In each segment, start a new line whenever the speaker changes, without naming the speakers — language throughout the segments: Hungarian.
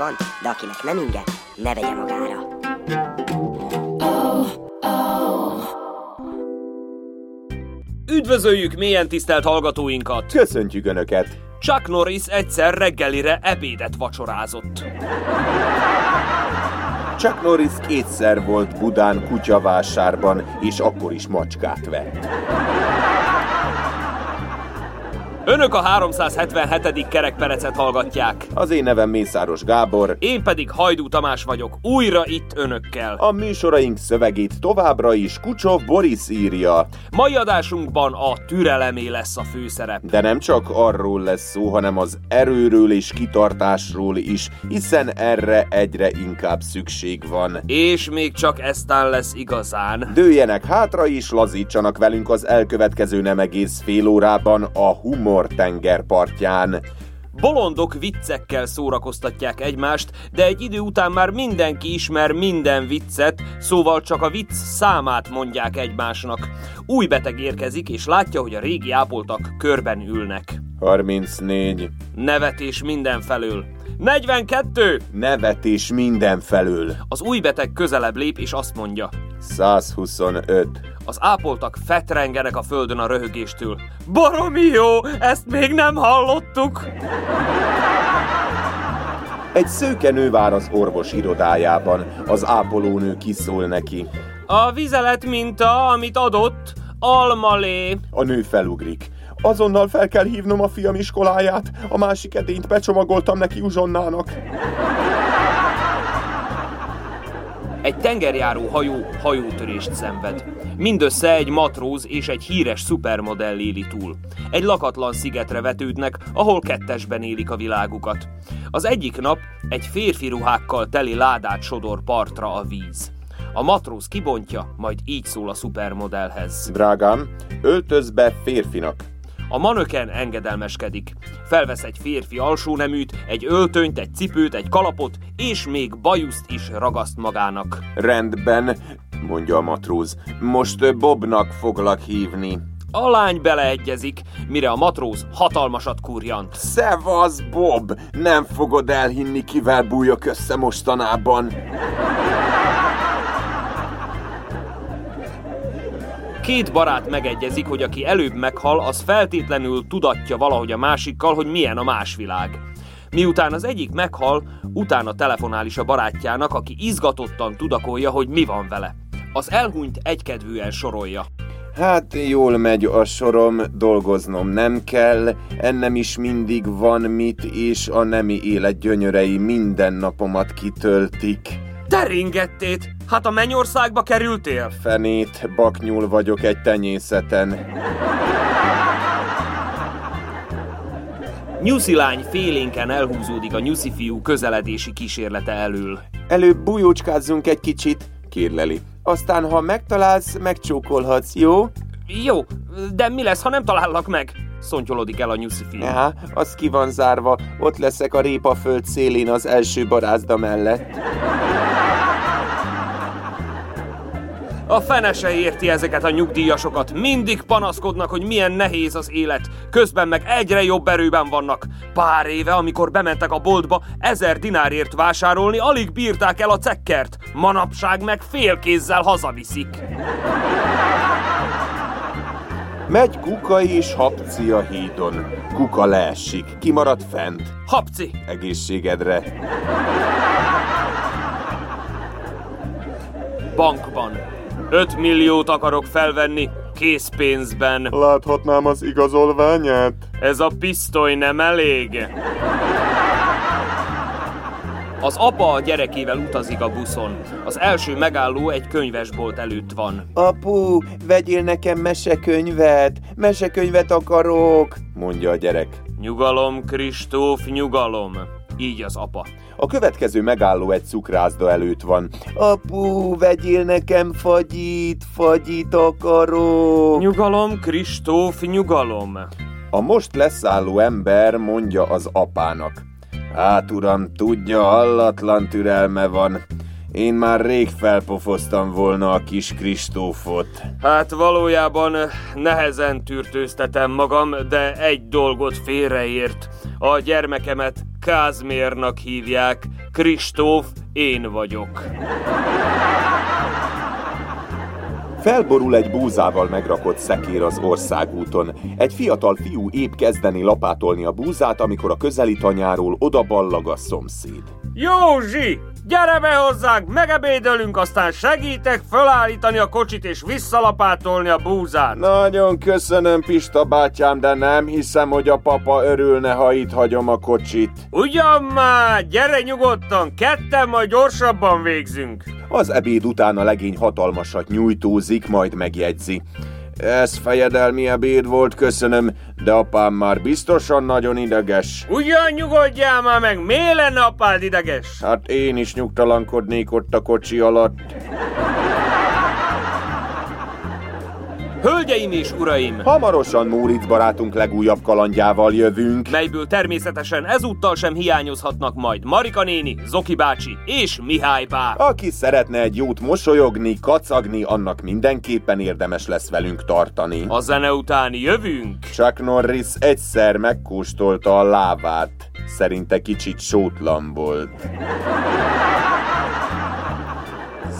van, de akinek nem inge, ne vegye magára.
Üdvözöljük mélyen tisztelt hallgatóinkat!
Köszöntjük Önöket!
Chuck Norris egyszer reggelire ebédet vacsorázott.
Chuck Norris kétszer volt Budán kutyavásárban, és akkor is macskát vett.
Önök a 377. kerekperecet hallgatják.
Az én nevem Mészáros Gábor.
Én pedig Hajdú Tamás vagyok, újra itt önökkel.
A műsoraink szövegét továbbra is Kucsov Boris írja.
Mai adásunkban a türelemé lesz a főszerep.
De nem csak arról lesz szó, hanem az erőről és kitartásról is, hiszen erre egyre inkább szükség van.
És még csak eztán lesz igazán.
Dőjenek hátra és lazítsanak velünk az elkövetkező nem egész fél órában a humor tengerpartján.
Bolondok viccekkel szórakoztatják egymást, de egy idő után már mindenki ismer minden viccet, szóval csak a vicc számát mondják egymásnak. Új beteg érkezik, és látja, hogy a régi ápoltak körben ülnek.
34.
Nevetés mindenfelől. 42!
Nevetés mindenfelől.
Az új beteg közelebb lép, és azt mondja.
125.
Az ápoltak fetrengenek a földön a röhögéstől. Baromi jó, ezt még nem hallottuk!
Egy szőke nő vár az orvos irodájában. Az ápolónő kiszól neki.
A vizelet minta, amit adott, almalé.
A nő felugrik. Azonnal fel kell hívnom a fiam iskoláját. A másik edényt becsomagoltam neki uzsonnának.
Egy tengerjáró hajó hajótörést szenved. Mindössze egy matróz és egy híres szupermodell éli túl. Egy lakatlan szigetre vetődnek, ahol kettesben élik a világukat. Az egyik nap egy férfi ruhákkal teli ládát sodor partra a víz. A matróz kibontja, majd így szól a szupermodellhez.
Drágám, öltöz be férfinak.
A manöken engedelmeskedik. Felvesz egy férfi alsóneműt, egy öltönyt, egy cipőt, egy kalapot, és még bajuszt is ragaszt magának.
Rendben, mondja a matróz. Most Bobnak foglak hívni.
A lány beleegyezik, mire a matróz hatalmasat kurjant.
Szevasz, Bob! Nem fogod elhinni, kivel bújok össze mostanában.
Két barát megegyezik, hogy aki előbb meghal, az feltétlenül tudatja valahogy a másikkal, hogy milyen a más világ. Miután az egyik meghal, utána telefonál is a barátjának, aki izgatottan tudakolja, hogy mi van vele. Az elhunyt egykedvűen sorolja.
Hát jól megy a sorom, dolgoznom nem kell, ennem is mindig van mit, és a nemi élet gyönyörei minden napomat kitöltik.
Te ringettét! Hát a mennyországba kerültél?
Fenét, baknyul vagyok egy tenyészeten.
Nyuszi lány félénken elhúzódik a nyuszi fiú közeledési kísérlete elől.
Előbb bujócskázzunk egy kicsit, kérleli. Aztán, ha megtalálsz, megcsókolhatsz, jó?
Jó, de mi lesz, ha nem talállak meg? Szontyolodik el a nyuszi fiú.
Ja, az ki van zárva, ott leszek a répaföld szélén az első barázda mellett.
A fene se érti ezeket a nyugdíjasokat. Mindig panaszkodnak, hogy milyen nehéz az élet. Közben meg egyre jobb erőben vannak. Pár éve, amikor bementek a boltba, ezer dinárért vásárolni, alig bírták el a cekkert. Manapság meg félkézzel hazaviszik.
Megy kuka és hapci a hídon. Kuka leesik, kimarad fent.
Hapci!
Egészségedre.
Bankban. 5 milliót akarok felvenni készpénzben.
Láthatnám az igazolványát?
Ez a pisztoly nem elég. Az apa a gyerekével utazik a buszon. Az első megálló egy könyvesbolt előtt van.
Apu, vegyél nekem mesekönyvet, mesekönyvet akarok, mondja a gyerek.
Nyugalom, Kristóf, nyugalom. Így az apa.
A következő megálló egy cukrászda előtt van. Apu, vegyél nekem fagyit, fagyit akarok.
Nyugalom, Kristóf, nyugalom.
A most leszálló ember mondja az apának. Hát uram, tudja, hallatlan türelme van. Én már rég felpofoztam volna a kis Kristófot.
Hát valójában nehezen tűrtőztetem magam, de egy dolgot félreért. A gyermekemet Kázmérnak hívják, Kristóf én vagyok.
Felborul egy búzával megrakott szekér az országúton. Egy fiatal fiú épp kezdeni lapátolni a búzát, amikor a közeli tanyáról odaballag a szomszéd.
Józsi! Gyere be hozzánk, megebédelünk, aztán segítek felállítani a kocsit és visszalapátolni a búzát.
Nagyon köszönöm, Pista bátyám, de nem hiszem, hogy a papa örülne, ha itt hagyom a kocsit.
Ugyan már, gyere nyugodtan, ketten majd gyorsabban végzünk.
Az ebéd után a legény hatalmasat nyújtózik, majd megjegyzi. Ez fejedelmi ebéd volt, köszönöm, de apám már biztosan nagyon ideges.
Ugyan nyugodjál már meg, miért lenne apád ideges?
Hát én is nyugtalankodnék ott a kocsi alatt.
Hölgyeim és uraim!
Hamarosan Múric barátunk legújabb kalandjával jövünk.
Melyből természetesen ezúttal sem hiányozhatnak majd Marika néni, Zoki bácsi és Mihály bá.
Aki szeretne egy jót mosolyogni, kacagni, annak mindenképpen érdemes lesz velünk tartani.
A zene után jövünk!
Chuck Norris egyszer megkóstolta a lávát. Szerinte kicsit sótlan volt.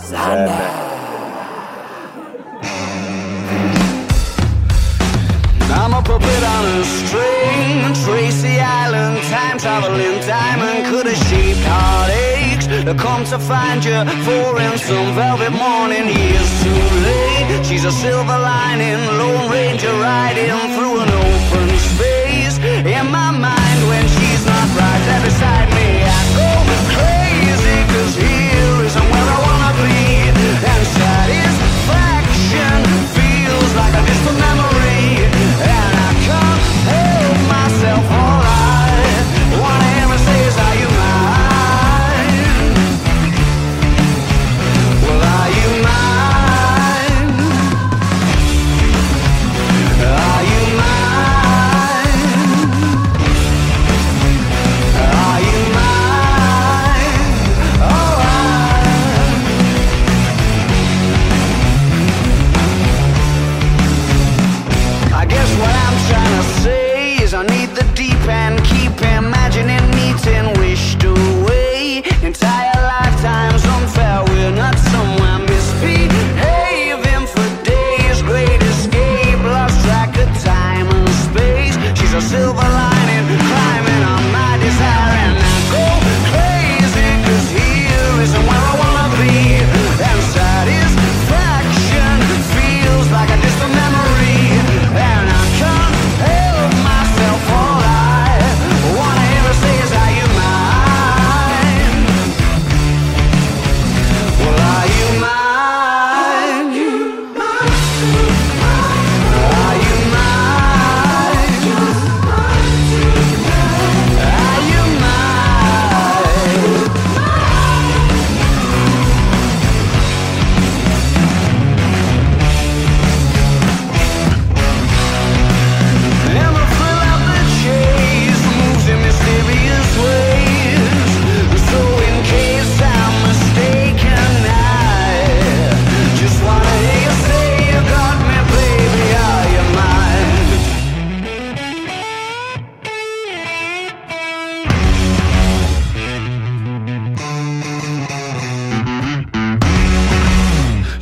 Zene. I'm puppet on a string. Tracy Island, time traveling diamond. Could have shaped heartaches They Come to find you? For in some velvet morning Years too late. She's a silver lining Lone Ranger riding through an open space. In my mind when she's not right there beside me I go crazy cause here isn't where I wanna be. And satisfaction feels like a distant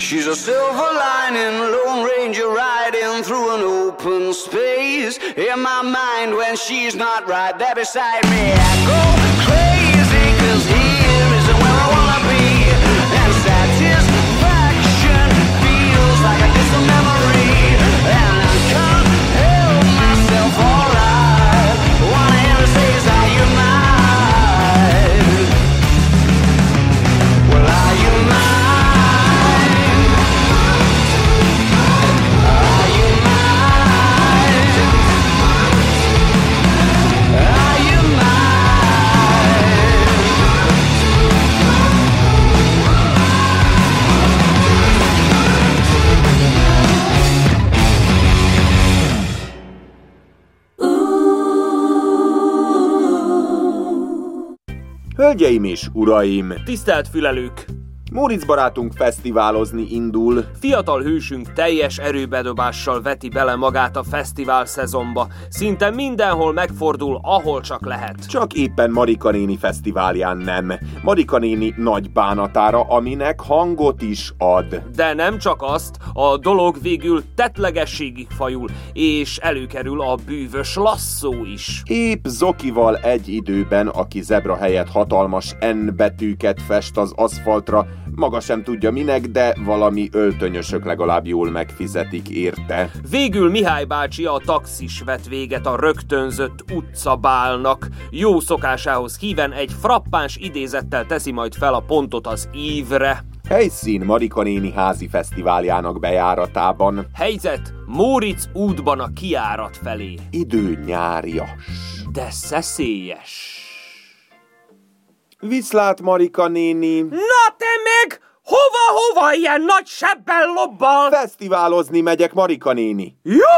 She's a silver lining, Lone Ranger riding through an open space. In my mind, when she's not right there beside me, I go crazy, cause here
Hölgyeim és uraim!
Tisztelt fülelők!
Móricz barátunk fesztiválozni indul.
Fiatal hősünk teljes erőbedobással veti bele magát a fesztivál szezonba. Szinte mindenhol megfordul, ahol csak lehet.
Csak éppen Marika néni fesztiválján nem. Marika néni nagy bánatára, aminek hangot is ad.
De nem csak azt, a dolog végül tetlegességig fajul, és előkerül a bűvös lasszó is.
Épp Zokival egy időben, aki zebra helyett hatalmas N betűket fest az aszfaltra, maga sem tudja minek, de valami öltönyösök legalább jól megfizetik érte.
Végül Mihály bácsi a taxis vet véget a rögtönzött utcabálnak. Jó szokásához híven egy frappáns idézettel teszi majd fel a pontot az ívre.
Helyszín Marika néni házi fesztiváljának bejáratában.
Helyzet Móricz útban a kiárat felé.
Idő nyárias.
De szeszélyes.
Viszlát, Marika néni!
Na te meg! Hova-hova ilyen nagy sebbel lobbal?
Fesztiválozni megyek, Marika néni.
Jó!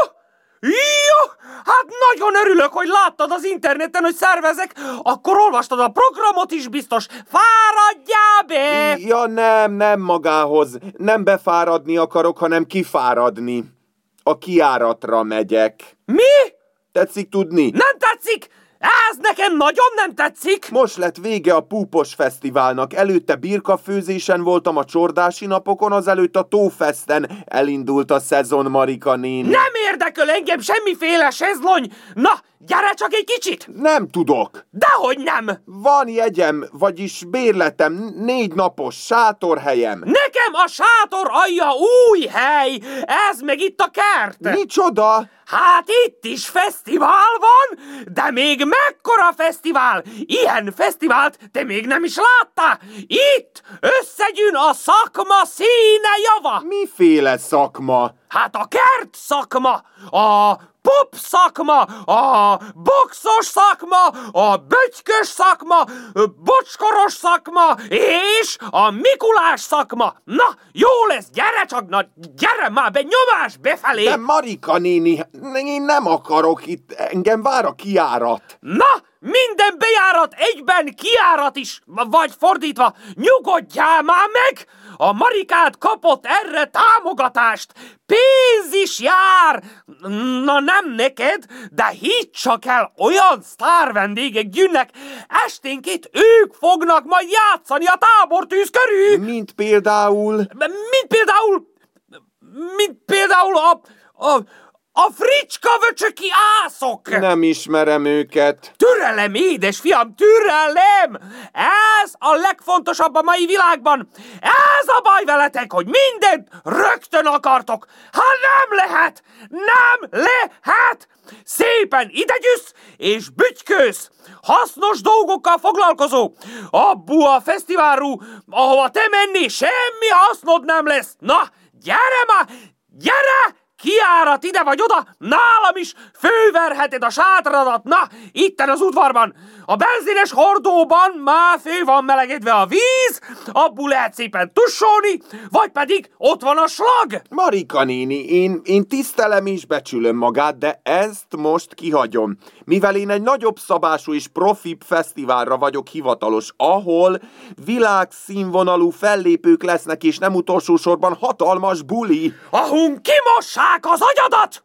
Jó! Hát nagyon örülök, hogy láttad az interneten, hogy szervezek, akkor olvastad a programot is biztos. Fáradjál be!
Ja nem, nem magához. Nem befáradni akarok, hanem kifáradni. A kiáratra megyek.
Mi?
Tetszik tudni?
Nem tetszik! Ez nekem nagyon nem tetszik!
Most lett vége a Púpos Fesztiválnak. Előtte birkafőzésen voltam a csordási napokon, azelőtt a Tófesten elindult a szezon Marika néni.
Nem érdekel engem semmiféle sezlony! Na, gyere csak egy kicsit!
Nem tudok.
Dehogy nem!
Van jegyem, vagyis bérletem, négy napos sátorhelyem.
Nekem a sátor alja új hely! Ez meg itt a kert!
Micsoda?
Hát itt is fesztivál van, de még mekkora fesztivál? Ilyen fesztivált te még nem is láttál? Itt összegyűn a szakma színe java!
Miféle szakma?
Hát a kert szakma, a pop szakma, a boxos szakma, a bötykös szakma, bocskoros szakma, és a Mikulás szakma. Na, jó lesz, gyere csak, na, gyere már be, nyomás befelé.
De Marika néni, én nem akarok itt, engem vár a kiárat.
Na, minden bejárat egyben kiárat is, vagy fordítva, nyugodjál már meg! A Marikát kapott erre támogatást, pénz is jár! Na nem neked, de hidd csak el, olyan sztár vendégek gyűnnek, esténként ők fognak majd játszani a tábortűz körül!
Mint például...
Mint például... Mint például a... a a fricska vöcsöki ászok!
Nem ismerem őket.
Türelem, édes fiam, türelem! Ez a legfontosabb a mai világban. Ez a baj veletek, hogy mindent rögtön akartok. Ha nem lehet, nem lehet! Szépen idegyűsz és bütykősz! Hasznos dolgokkal foglalkozó! Abbu a fesztiválú, ahova te menni, semmi hasznod nem lesz! Na, gyere már! Gyere! Kiárat ide vagy oda, nálam is főverheted a sátradat, na, itten az udvarban. A benzines hordóban már fő van melegedve a víz, abból lehet szépen tussolni, vagy pedig ott van a slag.
Marika néni, én, én tisztelem és becsülöm magát, de ezt most kihagyom. Mivel én egy nagyobb szabású és profibb fesztiválra vagyok hivatalos, ahol világszínvonalú fellépők lesznek, és nem utolsó sorban hatalmas buli.
Ahunk kimossák az agyadat!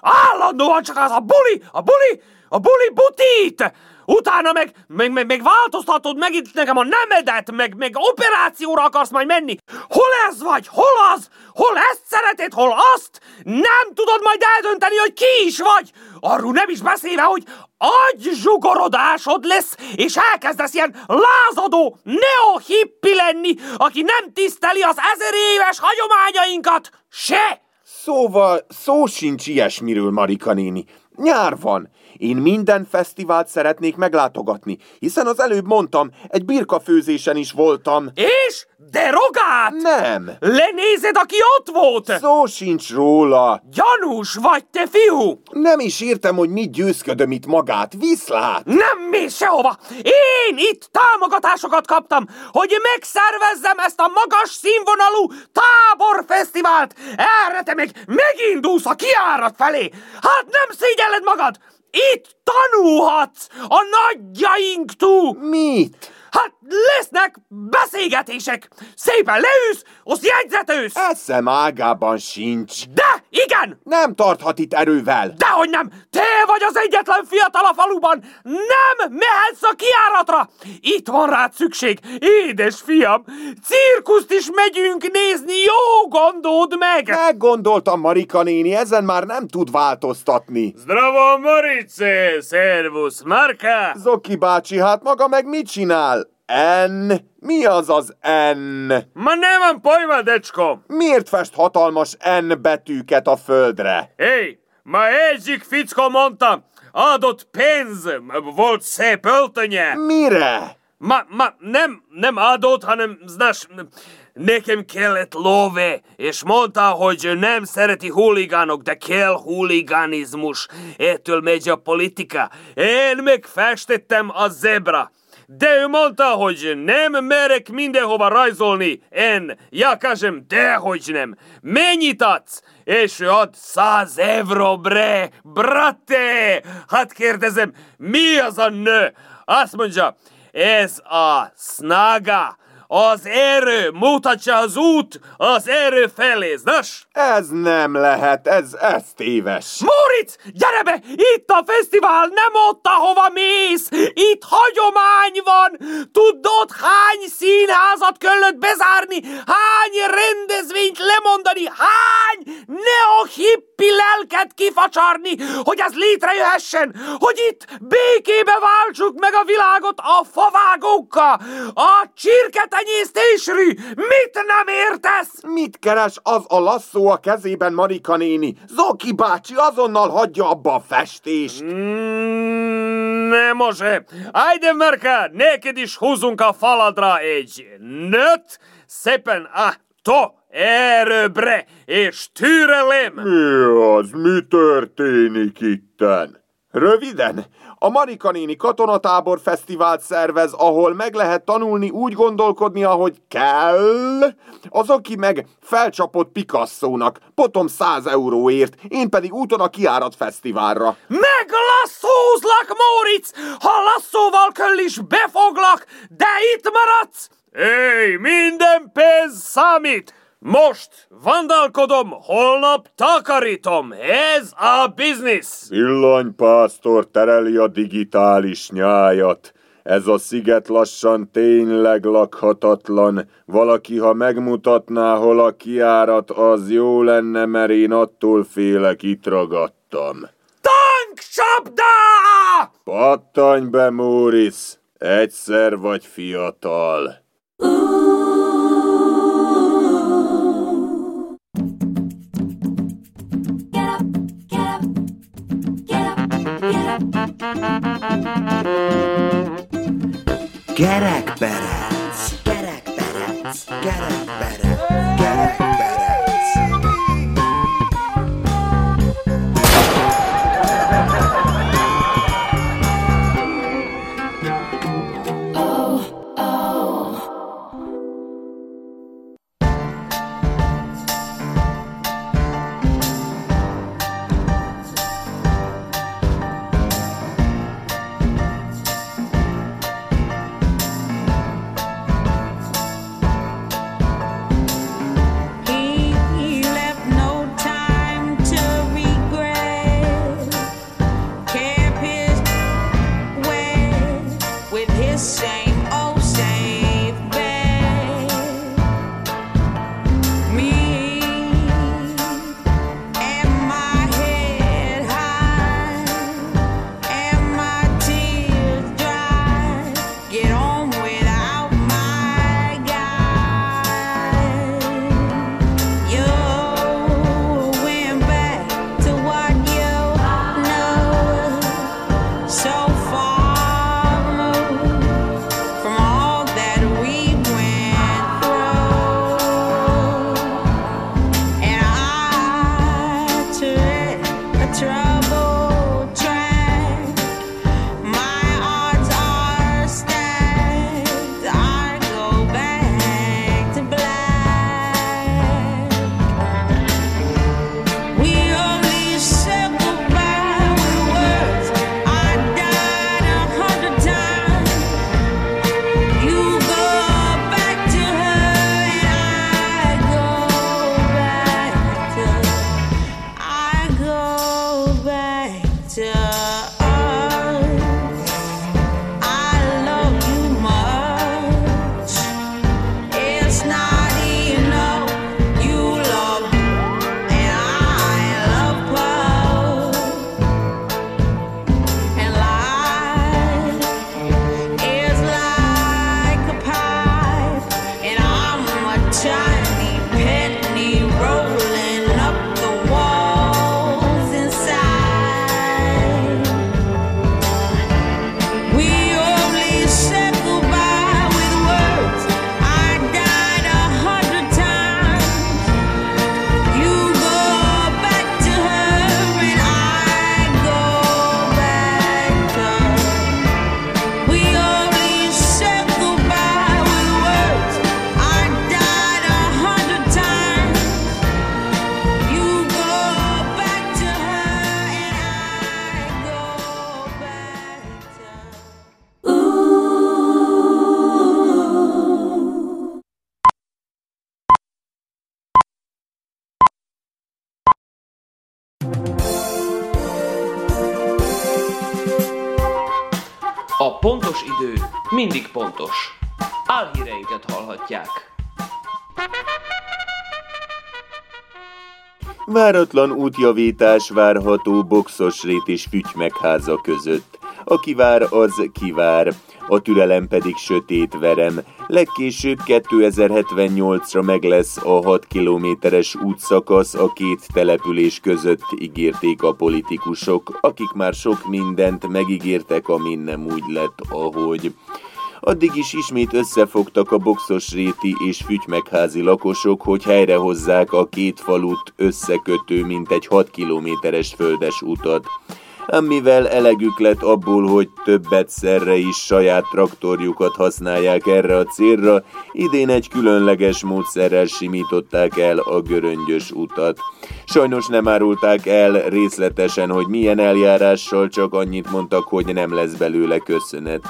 Állandóan csak az a buli, a buli, a buli butít! Utána meg, meg, meg, meg változtatod meg itt nekem a nemedet, meg, meg operációra akarsz majd menni. Hol ez vagy, hol az, hol ezt szereted, hol azt? Nem tudod majd eldönteni, hogy ki is vagy. Arról nem is beszélve, hogy agyzsugorodásod lesz, és elkezdesz ilyen lázadó, neohippi lenni, aki nem tiszteli az ezer éves hagyományainkat. Se!
Szóval szó sincs ilyesmiről, Marika néni. Nyár van. Én minden fesztivált szeretnék meglátogatni, hiszen az előbb mondtam, egy birkafőzésen is voltam.
És? De rogát?
Nem.
Lenézed, aki ott volt?
Szó sincs róla.
Gyanús vagy, te fiú!
Nem is értem, hogy mit győzködöm itt magát. Viszlát!
Nem mész sehova! Én itt támogatásokat kaptam, hogy megszervezzem ezt a magas színvonalú táborfesztivált! Erre te meg megindulsz a kiárat felé! Hát nem szégyelled magad! Itt tanulhatsz a nagyjainktól!
Mit?
Hát lesznek beszélgetések! Szépen leülsz, azt jegyzetősz!
Eszem ágában sincs.
De, igen!
Nem tarthat itt erővel.
Dehogy nem! Te vagy az egyetlen fiatal a faluban! Nem mehetsz a kiáratra! Itt van rád szükség, édes fiam! Cirkuszt is megyünk nézni, jó gondold meg!
Meggondoltam, Marika néni, ezen már nem tud változtatni.
Zdravo, Morice! Szervusz, Marka!
Zoki bácsi, hát maga meg mit csinál? N? Mi az az N?
Ma nem van pojma, decsko!
Miért fest hatalmas N betűket a földre?
Hé, ma egyik fickó mondta, adott pénz, volt szép öltönye.
Mire?
Ma, ma nem, nem adott, hanem, znasz, nekem kellett lóvé, és mondta, hogy nem szereti huligánok, de kell huligánizmus. Ettől megy a politika. Én megfestettem a zebra. De ő mondta, hogy nem merek mindenhova rajzolni. Én, ja kažem, dehogy nem. Mennyit adsz? És ő ad száz euró, bre, brate! Hát kérdezem, mi az a nő? Azt mondja, ez a snaga, az erő mutatja az út az erő felé, znasz?
Ez nem lehet, ez, ez téves.
Moritz, gyere be! Itt a fesztivál, nem ott, ahova mész! Itt hagyomány van! Tudod, hány színházat kellett bezárni? Hány rendezvényt lemondani? Hány neo-hippi lelket kifacsarni, hogy ez létrejöhessen? Hogy itt békébe váltsuk meg a világot a favágókkal, a csirketenyésztésrű! Mit nem értesz?
Mit keres az a lasszó a kezében, Marika néni? Zoki bácsi azonnal hagyja abba a festést.
Mm, ne može. Ajde, Marka, neked is húzunk a faladra egy nőt, szépen a to erőbre és türelem.
Mi az? Mi történik itten? Röviden, a Marika néni katonatábor fesztivált szervez, ahol meg lehet tanulni úgy gondolkodni, ahogy kell. Az, aki meg felcsapott Picasso-nak, potom 100 euróért, én pedig úton a kiárat fesztiválra.
Meglasszózlak, Móric! Ha lasszóval kell is befoglak, de itt maradsz! Éj, minden pénz számít! Most vandalkodom, holnap takarítom. Ez a biznisz.
Villanypásztor tereli a digitális nyájat. Ez a sziget lassan tényleg lakhatatlan. Valaki, ha megmutatná, hol a kiárat, az jó lenne, mert én attól félek, itt ragadtam.
Tankcsapda!
Pattanj be, Móris! Egyszer vagy fiatal.
Garak Barats. Garak Barats. Garak Barats. Garak Barats.
Pontos idő mindig pontos. Álhíreinket hallhatják.
Váratlan útjavítás várható boxosrét és fütymegháza között. Aki vár, az kivár, a türelem pedig sötét verem. Legkésőbb 2078-ra meg lesz a 6 kilométeres útszakasz a két település között, ígérték a politikusok, akik már sok mindent megígértek, amin nem úgy lett, ahogy. Addig is ismét összefogtak a boxos réti és fütymegházi lakosok, hogy helyrehozzák a két falut összekötő mintegy 6 kilométeres földes utat. Ám mivel elegük lett abból, hogy többet szerre is saját traktorjukat használják erre a célra, idén egy különleges módszerrel simították el a göröngyös utat. Sajnos nem árulták el részletesen, hogy milyen eljárással, csak annyit mondtak, hogy nem lesz belőle köszönet.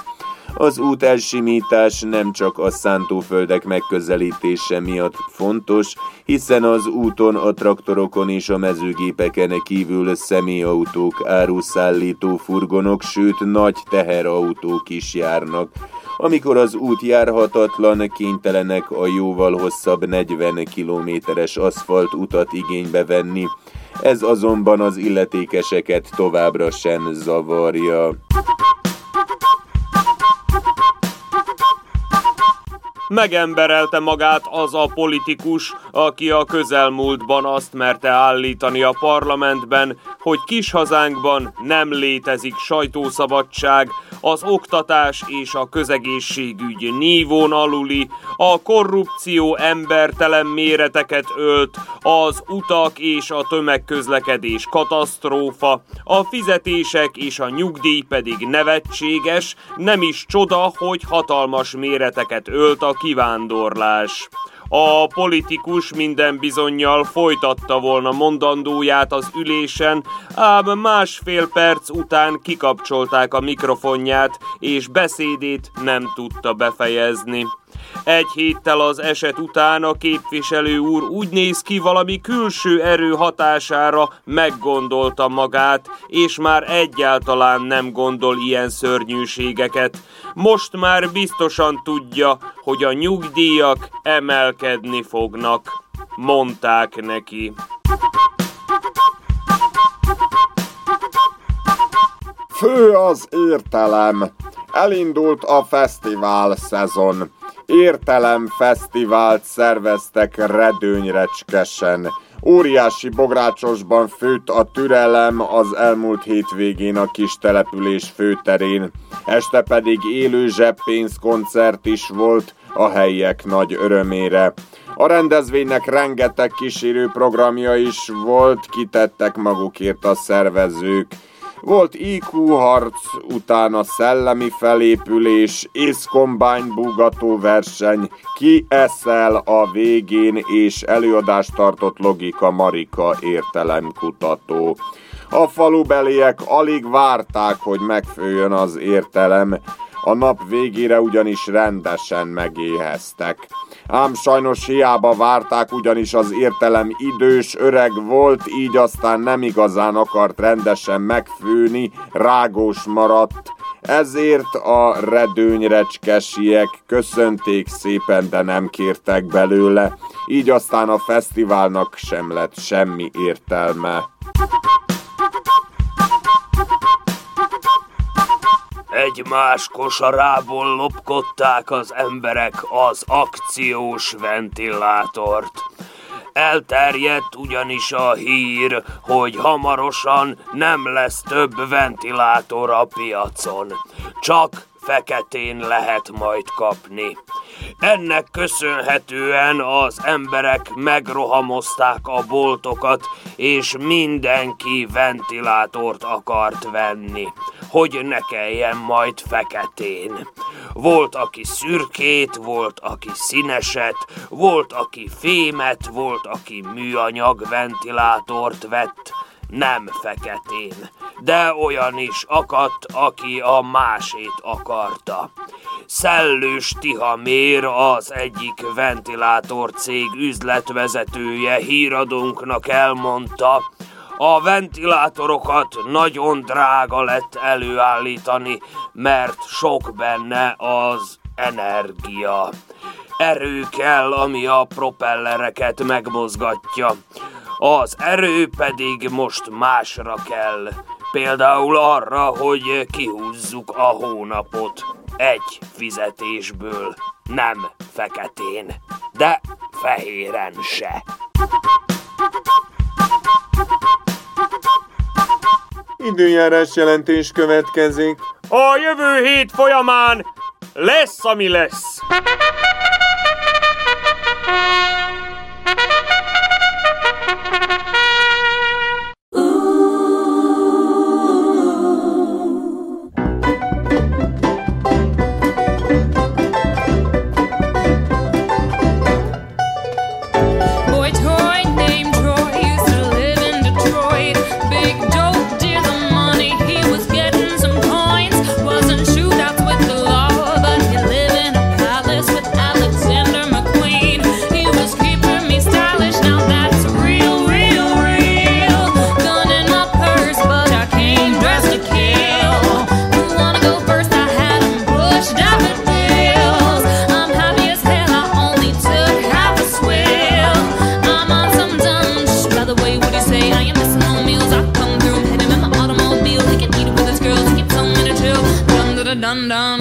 Az út elsimítás nem csak a szántóföldek megközelítése miatt fontos, hiszen az úton a traktorokon és a mezőgépeken kívül személyautók, áruszállító furgonok, sőt nagy teherautók is járnak. Amikor az út járhatatlan, kénytelenek a jóval hosszabb 40 kilométeres aszfalt utat igénybe venni. Ez azonban az illetékeseket továbbra sem zavarja.
Megemberelte magát az a politikus, aki a közelmúltban azt merte állítani a parlamentben, hogy kis hazánkban nem létezik sajtószabadság, az oktatás és a közegészségügy nívón aluli, a korrupció embertelen méreteket ölt, az utak és a tömegközlekedés katasztrófa, a fizetések és a nyugdíj pedig nevetséges, nem is csoda, hogy hatalmas méreteket ölt a kivándorlás. A politikus minden bizonyal folytatta volna mondandóját az ülésen, ám másfél perc után kikapcsolták a mikrofonját, és beszédét nem tudta befejezni. Egy héttel az eset után a képviselő úr úgy néz ki valami külső erő hatására meggondolta magát, és már egyáltalán nem gondol ilyen szörnyűségeket. Most már biztosan tudja, hogy a nyugdíjak emelkedni fognak, mondták neki.
Fő az értelem. Elindult a fesztivál szezon. Értelem fesztivált szerveztek redőnyrecskesen. Óriási bográcsosban főtt a türelem az elmúlt hétvégén a kis település főterén. Este pedig élő zseppénzkoncert is volt a helyiek nagy örömére. A rendezvénynek rengeteg kísérő programja is volt, kitettek magukért a szervezők. Volt IQ harc, utána szellemi felépülés, és combine búgató verseny, ki eszel a végén, és előadást tartott Logika Marika értelemkutató. A falubeliek alig várták, hogy megfőjön az értelem, a nap végére ugyanis rendesen megéheztek. Ám sajnos hiába várták, ugyanis az értelem idős, öreg volt, így aztán nem igazán akart rendesen megfőni, rágós maradt, ezért a redőnyrecskesiek köszönték szépen, de nem kértek belőle, így aztán a fesztiválnak sem lett semmi értelme.
Egymás kosarából lopkodták az emberek az akciós ventilátort. Elterjedt ugyanis a hír, hogy hamarosan nem lesz több ventilátor a piacon. Csak feketén lehet majd kapni. Ennek köszönhetően az emberek megrohamozták a boltokat, és mindenki ventilátort akart venni, hogy ne kelljen majd feketén. Volt, aki szürkét, volt, aki színeset, volt, aki fémet, volt, aki műanyag ventilátort vett, nem feketén, de olyan is akadt, aki a másét akarta. Szellős Tihamér az egyik ventilátor cég üzletvezetője híradónknak elmondta, a ventilátorokat nagyon drága lett előállítani, mert sok benne az energia. Erő kell, ami a propellereket megmozgatja. Az erő pedig most másra kell. Például arra, hogy kihúzzuk a hónapot. Egy fizetésből, nem feketén, de fehéren se.
Időjárás jelentés következik.
A jövő hét folyamán lesz, ami lesz.
around